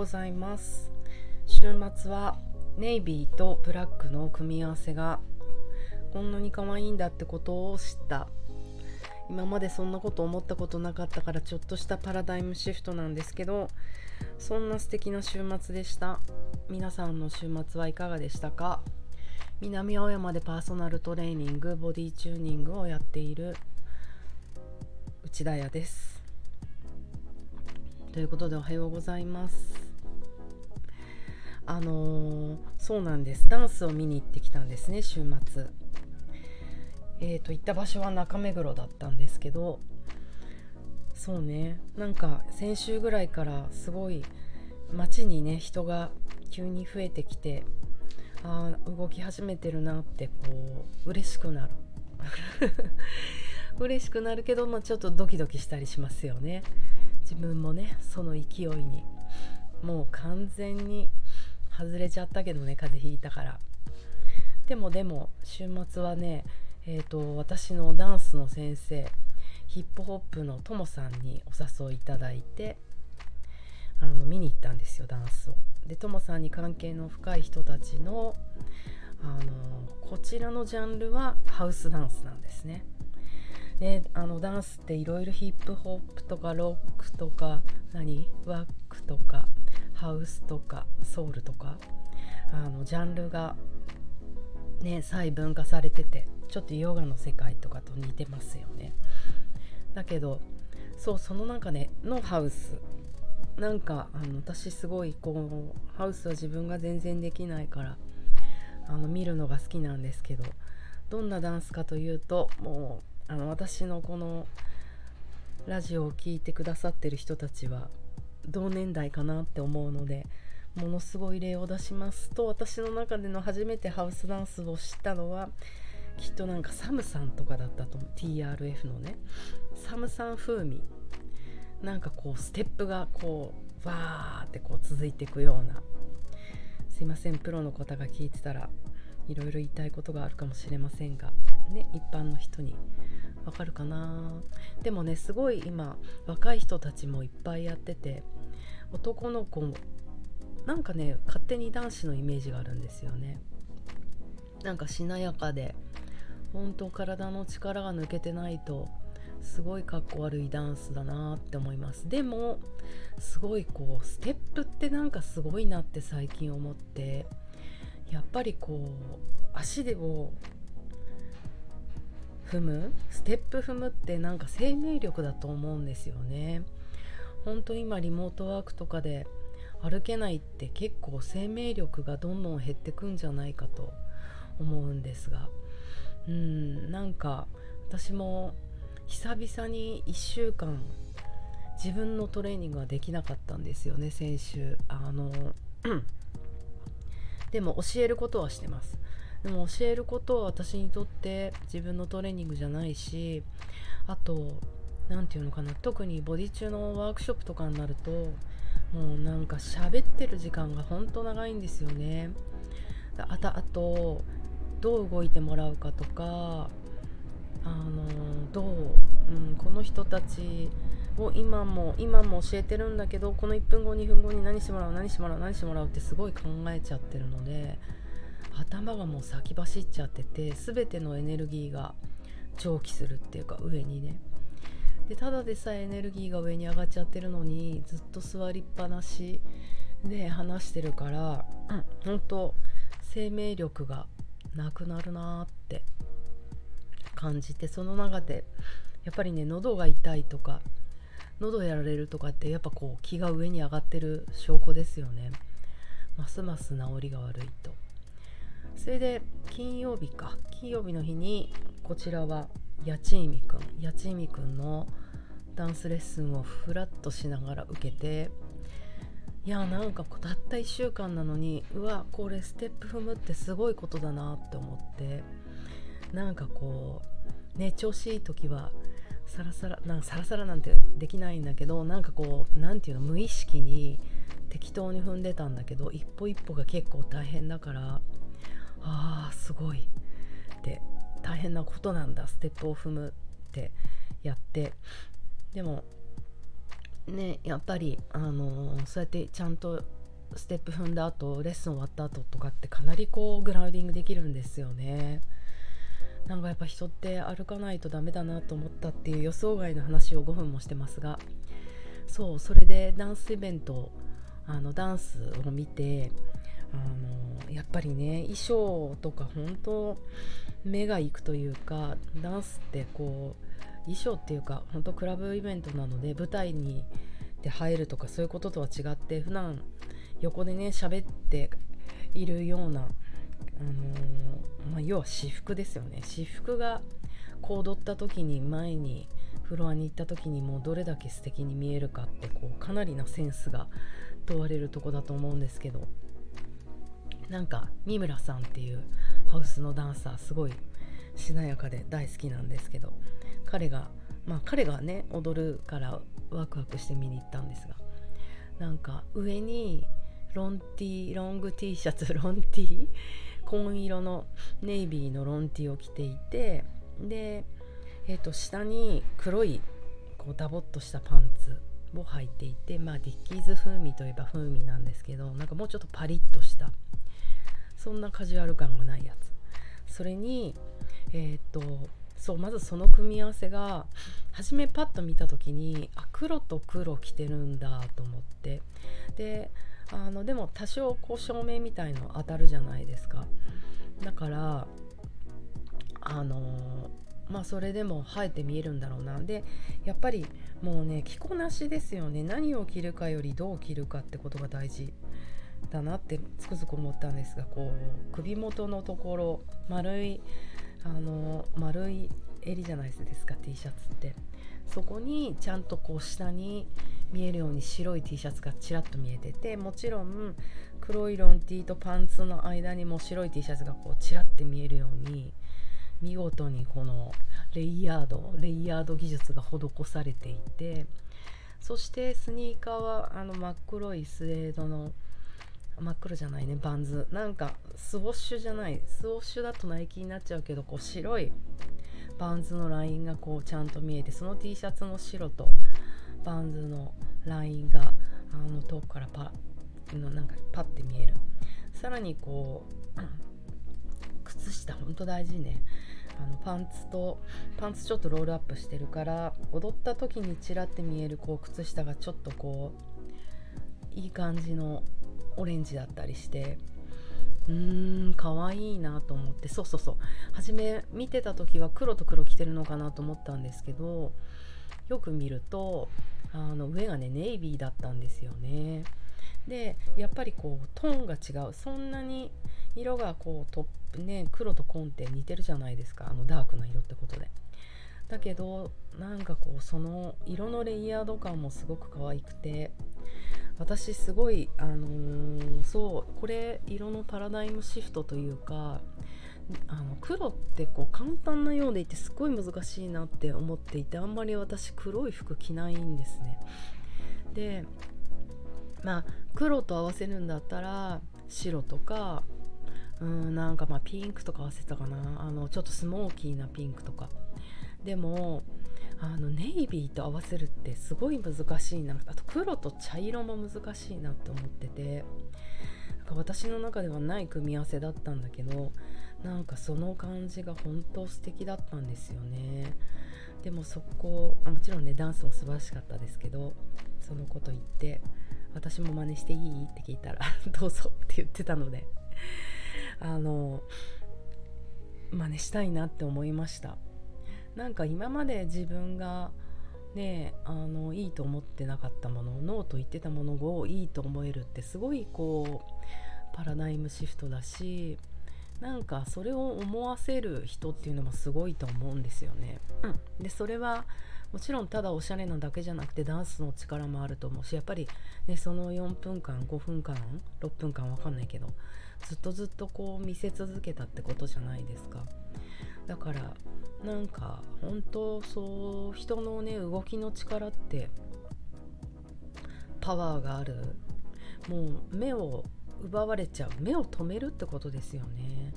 ございます。週末はネイビーとブラックの組み合わせがこんなに可愛いんだってことを知った。今までそんなこと思ったことなかったからちょっとしたパラダイムシフトなんですけどそんな素敵な週末でした。皆さんの週末はいかがでしたか？南青山でパーソナルトレーニングボディチューニングをやっている内田屋です。ということでおはようございます。あのー、そうなんです。ダンスを見に行ってきたんですね週末。えーと行った場所は中目黒だったんですけどそうねなんか先週ぐらいからすごい街にね人が急に増えてきてあ動き始めてるなってこう嬉しくなる。嬉しくなるけど、まあ、ちょっとドキドキしたりしますよね。自分もねその勢いに。もう完全に外れちゃったけどね風邪ひいたからでもでも週末はねえーと、私のダンスの先生ヒップホップのともさんにお誘いいただいてあの見に行ったんですよダンスを。でともさんに関係の深い人たちのあのこちらのジャンルはハウスダンスなんですね。であのダンスっていろいろヒップホップとかロックとか何？ワックとかハウスとかソウルとかあのジャンルがね細分化されててちょっとヨガの世界とかと似てますよね。だけどそうその中でのハウス。なんかあの私すごいこうハウスは自分が全然できないからあの見るのが好きなんですけどどんなダンスかというともうあの私のこのラジオを聴いてくださってる人たちは同年代かなって思うのでものすごい例を出しますと私の中での初めてハウスダンスを知ったのはきっとなんかサムさんとかだったと思う。TRF のね。サムさん風味。なんかこうステップがこうわーってこう続いていくような。すいませんプロの方が聞いてたらいろいろ言いたいことがあるかもしれませんがね一般の人に。わかるかな？でもねすごい今若い人たちもいっぱいやってて男の子もなんかね勝手に男子のイメージがあるんですよね。なんかしなやかで本当体の力が抜けてないとすごいかっこ悪いダンスだなって思います。でもすごいこうステップってなんかすごいなって最近思ってやっぱりこう足でを踏むステップ踏むってなんか生命力だと思うんですよね。本当今リモートワークとかで歩けないって結構生命力がどんどん減ってくんじゃないかと思うんですが。うんなんか私も久々に1週間自分のトレーニングはできなかったんですよね先週。あの でも教えることはしてます。でも教えることは私にとって自分のトレーニングじゃないしあと何て言うのかな特にボディ中のワークショップとかになるともうなんか喋ってる時間がほんと長いんですよね。あとあとどう動いてもらうかとかあのどう、うん、この人たちを今も今も教えてるんだけどこの1分後2分後に何してもらう何してもらう何してもらうってすごい考えちゃってるので頭がもう先走っちゃってて全てのエネルギーが蒸気するっていうか上にね。でただでさえエネルギーが上に上がっちゃってるのにずっと座りっぱなしで話してるから、うん、本当生命力がなくなるなって感じてその中でやっぱりね喉が痛いとか喉やられるとかってやっぱこう気が上に上がってる証拠ですよね。ますます治りが悪いと。それで金曜日か。金曜日の日にこちらは八千美くん八千美くんのダンスレッスンをフラッとしながら受けていやなんかたった1週間なのにうわこれステップ踏むってすごいことだなって思ってなんかこうね調子いい時はサラサラなんサラサラなんてできないんだけどなんかこう何て言うの無意識に適当に踏んでたんだけど一歩一歩が結構大変だからあーすごいって大変なことなんだステップを踏むってやってでもねやっぱりあのそうやってちゃんとステップ踏んだ後レッスン終わった後とかってかなりこうグラウディングできるんですよね。なんかやっぱ人って歩かないとダメだなと思ったっていう予想外の話を5分もしてますがそうそれでダンスイベントあのダンスを見てあのやっぱりね衣装とか本当目がいくというかダンスってこう衣装っていうか本当クラブイベントなので舞台にで入るとかそういうこととは違って普段横でね喋っているような、あのまあ、要は私服ですよね。私服がこう踊った時に前にフロアに行った時にもうどれだけ素敵に見えるかってこうかなりなセンスが問われるとこだと思うんですけどなんか三村さんっていうハウスのダンサーすごいしなやかで大好きなんですけど彼がまあ彼がね踊るからワクワクして見に行ったんですがなんか上にロンティーロング T シャツロンティー紺色のネイビーのロンティーを着ていてで、えー、と下に黒いこうダボっとしたパンツを履いていてまあディッキーズ風味といえば風味なんですけどなんかもうちょっとパリッとしたそんなカジュアル感がないやつ。それにえっ、とそうまずその組み合わせが初めパッと見た時にあ黒と黒着てるんだと思って。であのでも多少こう照明みたいの当たるじゃないですか。だからあのまあそれでも生えて見えるんだろうな。でやっぱりもうね着こなしですよね。何を着るかよりどう着るかってことが大事だなってつくづく思ったんですがこう首元のところ丸いあの丸い襟じゃないですか T シャツって。そこにちゃんとこう下に見えるように白い T シャツがちらっと見えててもちろん黒いロン T とパンツの間にも白い T シャツがこうちらって見えるように見事にこのレイヤードレイヤード技術が施されていてそしてスニーカーはあの真っ黒いスウェードの真っ黒じゃないねバンズ。なんかスウォッシュじゃないスウォッシュだとナイキになっちゃうけどこう白いバンズのラインがこうちゃんと見えてその T シャツの白とバンズのラインがあの遠くからパのなんかパッて見える。さらにこう靴下ほんと大事ねあのパンツとパンツちょっとロールアップしてるから踊った時にちらって見えるこう靴下がちょっとこういい感じのオレンジだったりしてうーん可愛いなと思ってそうそうそう初め見てた時は黒と黒着てるのかなと思ったんですけどよく見るとあの上がねネイビーだったんですよねでやっぱりこうトーンが違うそんなに色がこうトップね黒と紺って似てるじゃないですかあのダークな色ってことで。だけどなんかこうその色のレイヤード感もすごく可愛くて私すごいあのー、そうこれ色のパラダイムシフトというかあの黒ってこう簡単なようでいてすごい難しいなって思っていてあんまり私黒い服着ないんですね。でまあ黒と合わせるんだったら白とかうんなんかまあピンクとか合わせたかな。あのちょっとスモーキーなピンクとか。でもあのネイビーと合わせるってすごい難しいな。あと黒と茶色も難しいなって思ってて。なんか私の中ではない組み合わせだったんだけどなんかその感じが本当素敵だったんですよね。でもそこもちろんねダンスも素晴らしかったですけどそのこと言って私も真似していい？って聞いたら どうぞって言ってたので。あの真似したいなって思いましたなんか今まで自分がねあのいいと思ってなかったものノーと言ってたものをいいと思えるってすごいこうパラダイムシフトだしなんかそれを思わせる人っていうのもすごいと思うんですよね。うん、でそれはもちろんただおしゃれなだけじゃなくてダンスの力もあると思うしやっぱり、ね、その4分間5分間6分間わかんないけどずっとずっとこう見せ続けたってことじゃないですか。だからなんか本当そう人のね動きの力ってパワーがある。もう目を奪われちゃう。目を止めるってことですよね。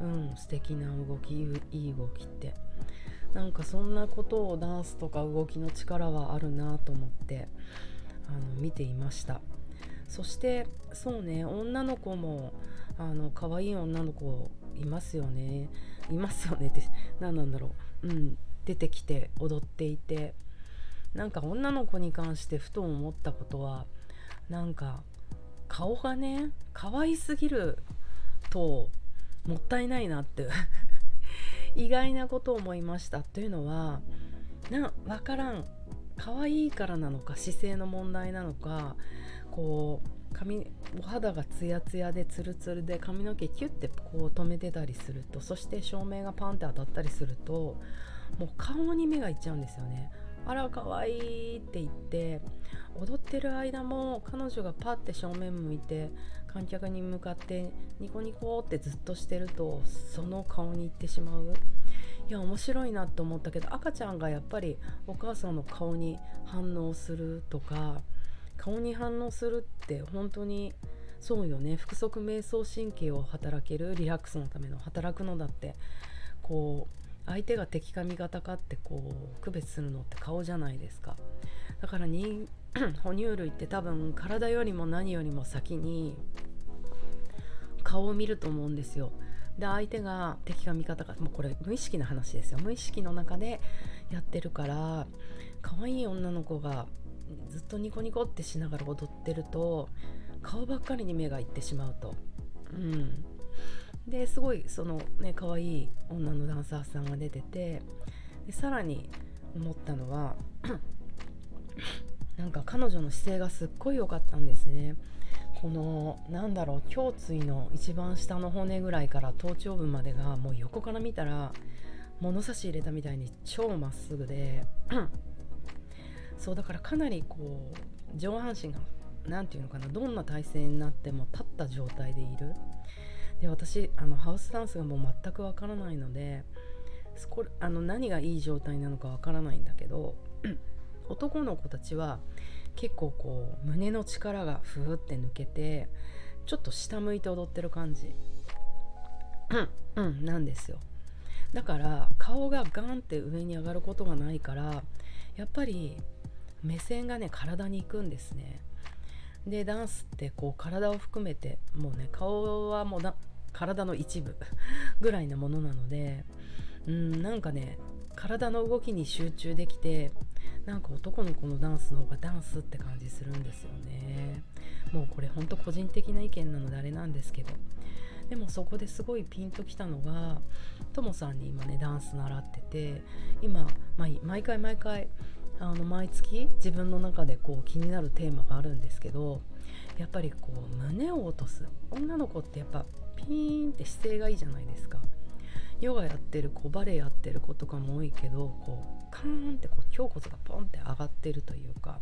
うん素敵な動きいい動きって。なんかそんなことをダンスとか動きの力はあるなと思ってあの見ていました。そしてそうね女の子もあの可愛い女の子いますよね。いますよねって何なんだろう。うん出てきて踊っていて。なんか女の子に関してふと思ったことはなんか顔がね可愛すぎるともったいないなって意外なことを思いました。というのはな分からん。可愛いからなのか姿勢の問題なのかこう髪お肌がツヤツヤでツルツルで髪の毛キュッてこう止めてたりするとそして照明がパンって当たったりするともう顔に目がいっちゃうんですよね。あら可愛いって言って踊ってる間も彼女がパッて正面向いて観客に向かってニコニコってずっとしてるとその顔に行ってしまう。いや面白いなと思ったけど赤ちゃんがやっぱりお母さんの顔に反応するとか顔に反応するって本当にそうよね。腹側瞑想神経を働けるリラックスのための働くのだってこう相手が敵か味方かってこう区別するのって顔じゃないですか。だから人 哺乳類って多分体よりも何よりも先に顔を見ると思うんですよ。で相手が敵か味方かもうこれ無意識な話ですよ。無意識の中でやってるから可愛い女の子がずっとニコニコってしながら踊ってると顔ばっかりに目がいってしまうと。うん。ですごいそのね可愛い女のダンサーさんが出ててでさらに思ったのはなんか彼女の姿勢がすっごい良かったんですね。このなんだろう胸椎の一番下の骨ぐらいから頭頂部までがもう横から見たら物差し入れたみたいに超まっすぐで。そうだからかなりこう上半身が何て言うのかなどんな体勢になっても立った状態でいる。で私あのハウスダンスがもう全くわからないのであの何がいい状態なのかわからないんだけど男の子たちは結構こう胸の力がふーって抜けてちょっと下向いて踊ってる感じ。うんなんですよ。だから顔がガンって上に上がることがないからやっぱり目線がね体に行くんですね。でダンスってこう体を含めてもうね顔はもう体の一部 ぐらいなものなのでうんなんかね体の動きに集中できてなんか男の子のダンスの方がダンスって感じするんですよね。もうこれほんと個人的な意見なのであれなんですけど。でもそこですごいピンときたのがともさんに今ねダンス習ってて今、ま毎回毎回あの毎月自分の中でこう気になるテーマがあるんですけどやっぱりこう胸を落とす。女の子ってやっぱピーンって姿勢がいいじゃないですか。ヨガやってる子バレエやってる子とかも多いけどこうカーンってこう胸骨がポンって上がってるというか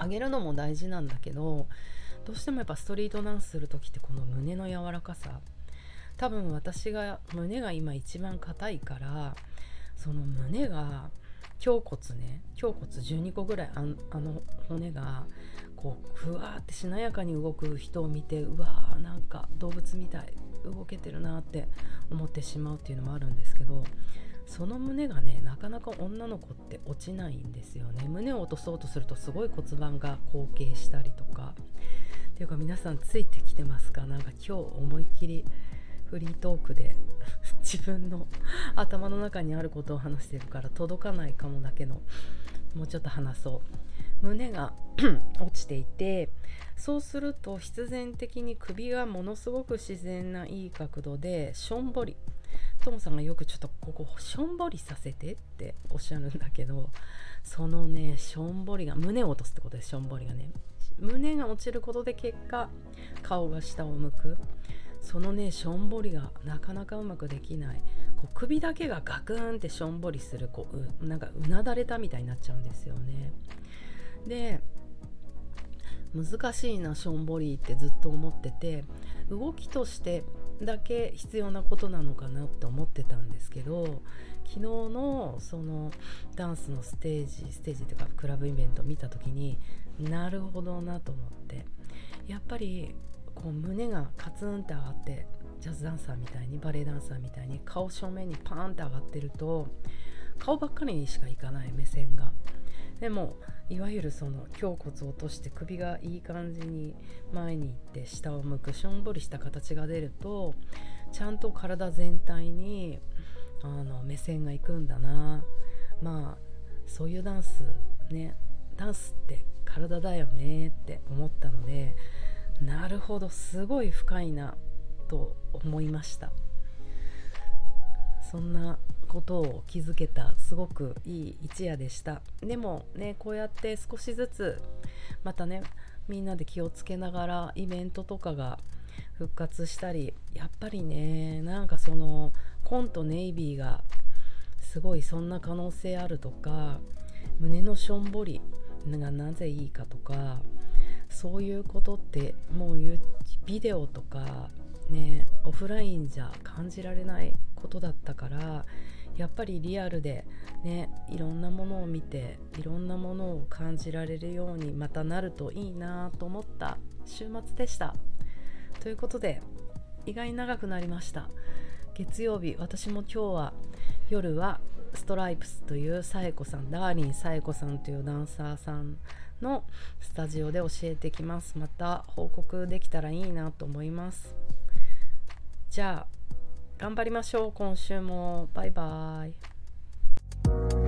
上げるのも大事なんだけどどうしてもやっぱストリートダンスする時ってこの胸の柔らかさ。多分私が胸が今一番硬いからその胸が胸骨ね胸骨12個ぐらいあの骨がこうふわーってしなやかに動く人を見てうわーなんか動物みたい。動けてるなって思ってしまうっていうのもあるんですけどその胸がねなかなか女の子って落ちないんですよね。胸を落とそうとするとすごい骨盤が後傾したりとか。っていうか皆さんついてきてますか？なんか今日思いっきりフリートークで 自分の頭の中にあることを話してるから届かないかもだけど。もうちょっと話そう。胸が 落ちていてそうすると必然的に首がものすごく自然ないい角度でしょんぼり。トモさんがよくちょっとここしょんぼりさせてっておっしゃるんだけどそのねしょんぼりが胸を落とすってことですしょんぼりがね。胸が落ちることで結果顔が下を向く。そのねしょんぼりがなかなかうまくできない。こう首だけがガクンってしょんぼりするこうなんかうなだれたみたいになっちゃうんですよね。で難しいなしょんぼりってずっと思ってて動きとしてだけ必要なことなのかなって思ってたんですけど昨日のそのダンスのステージステージっていうかクラブイベント見た時になるほどなと思って。やっぱりこう胸がカツンって上がってジャズダンサーみたいにバレエダンサーみたいに顔正面にパーンって上がってると顔ばっかりにしかいかない目線が。でもいわゆるその胸骨を落として首がいい感じに前に行って下を向くしょんぼりした形が出るとちゃんと体全体にあの目線がいくんだな。まあそういうダンスねダンスって体だよねって思ったのでなるほどすごい深いなと思いましたそんなことを気づけたすごくいい一夜でした。でもねこうやって少しずつまたねみんなで気をつけながらイベントとかが復活したりやっぱりねなんかそのコントネイビーがすごいそんな可能性あるとか胸のしょんぼりがなぜいいかとかそういうことってもうビデオとかねオフラインじゃ感じられないことだったからやっぱりリアルでねいろんなものを見ていろんなものを感じられるようにまたなるといいなと思った週末でした。ということで意外に長くなりました。月曜日私も今日は夜はストライプスというサエコさんダーリンサエコさんというダンサーさんのスタジオで教えてきます。また報告できたらいいなと思います。じゃあ頑張りましょう。今週もバイバイ。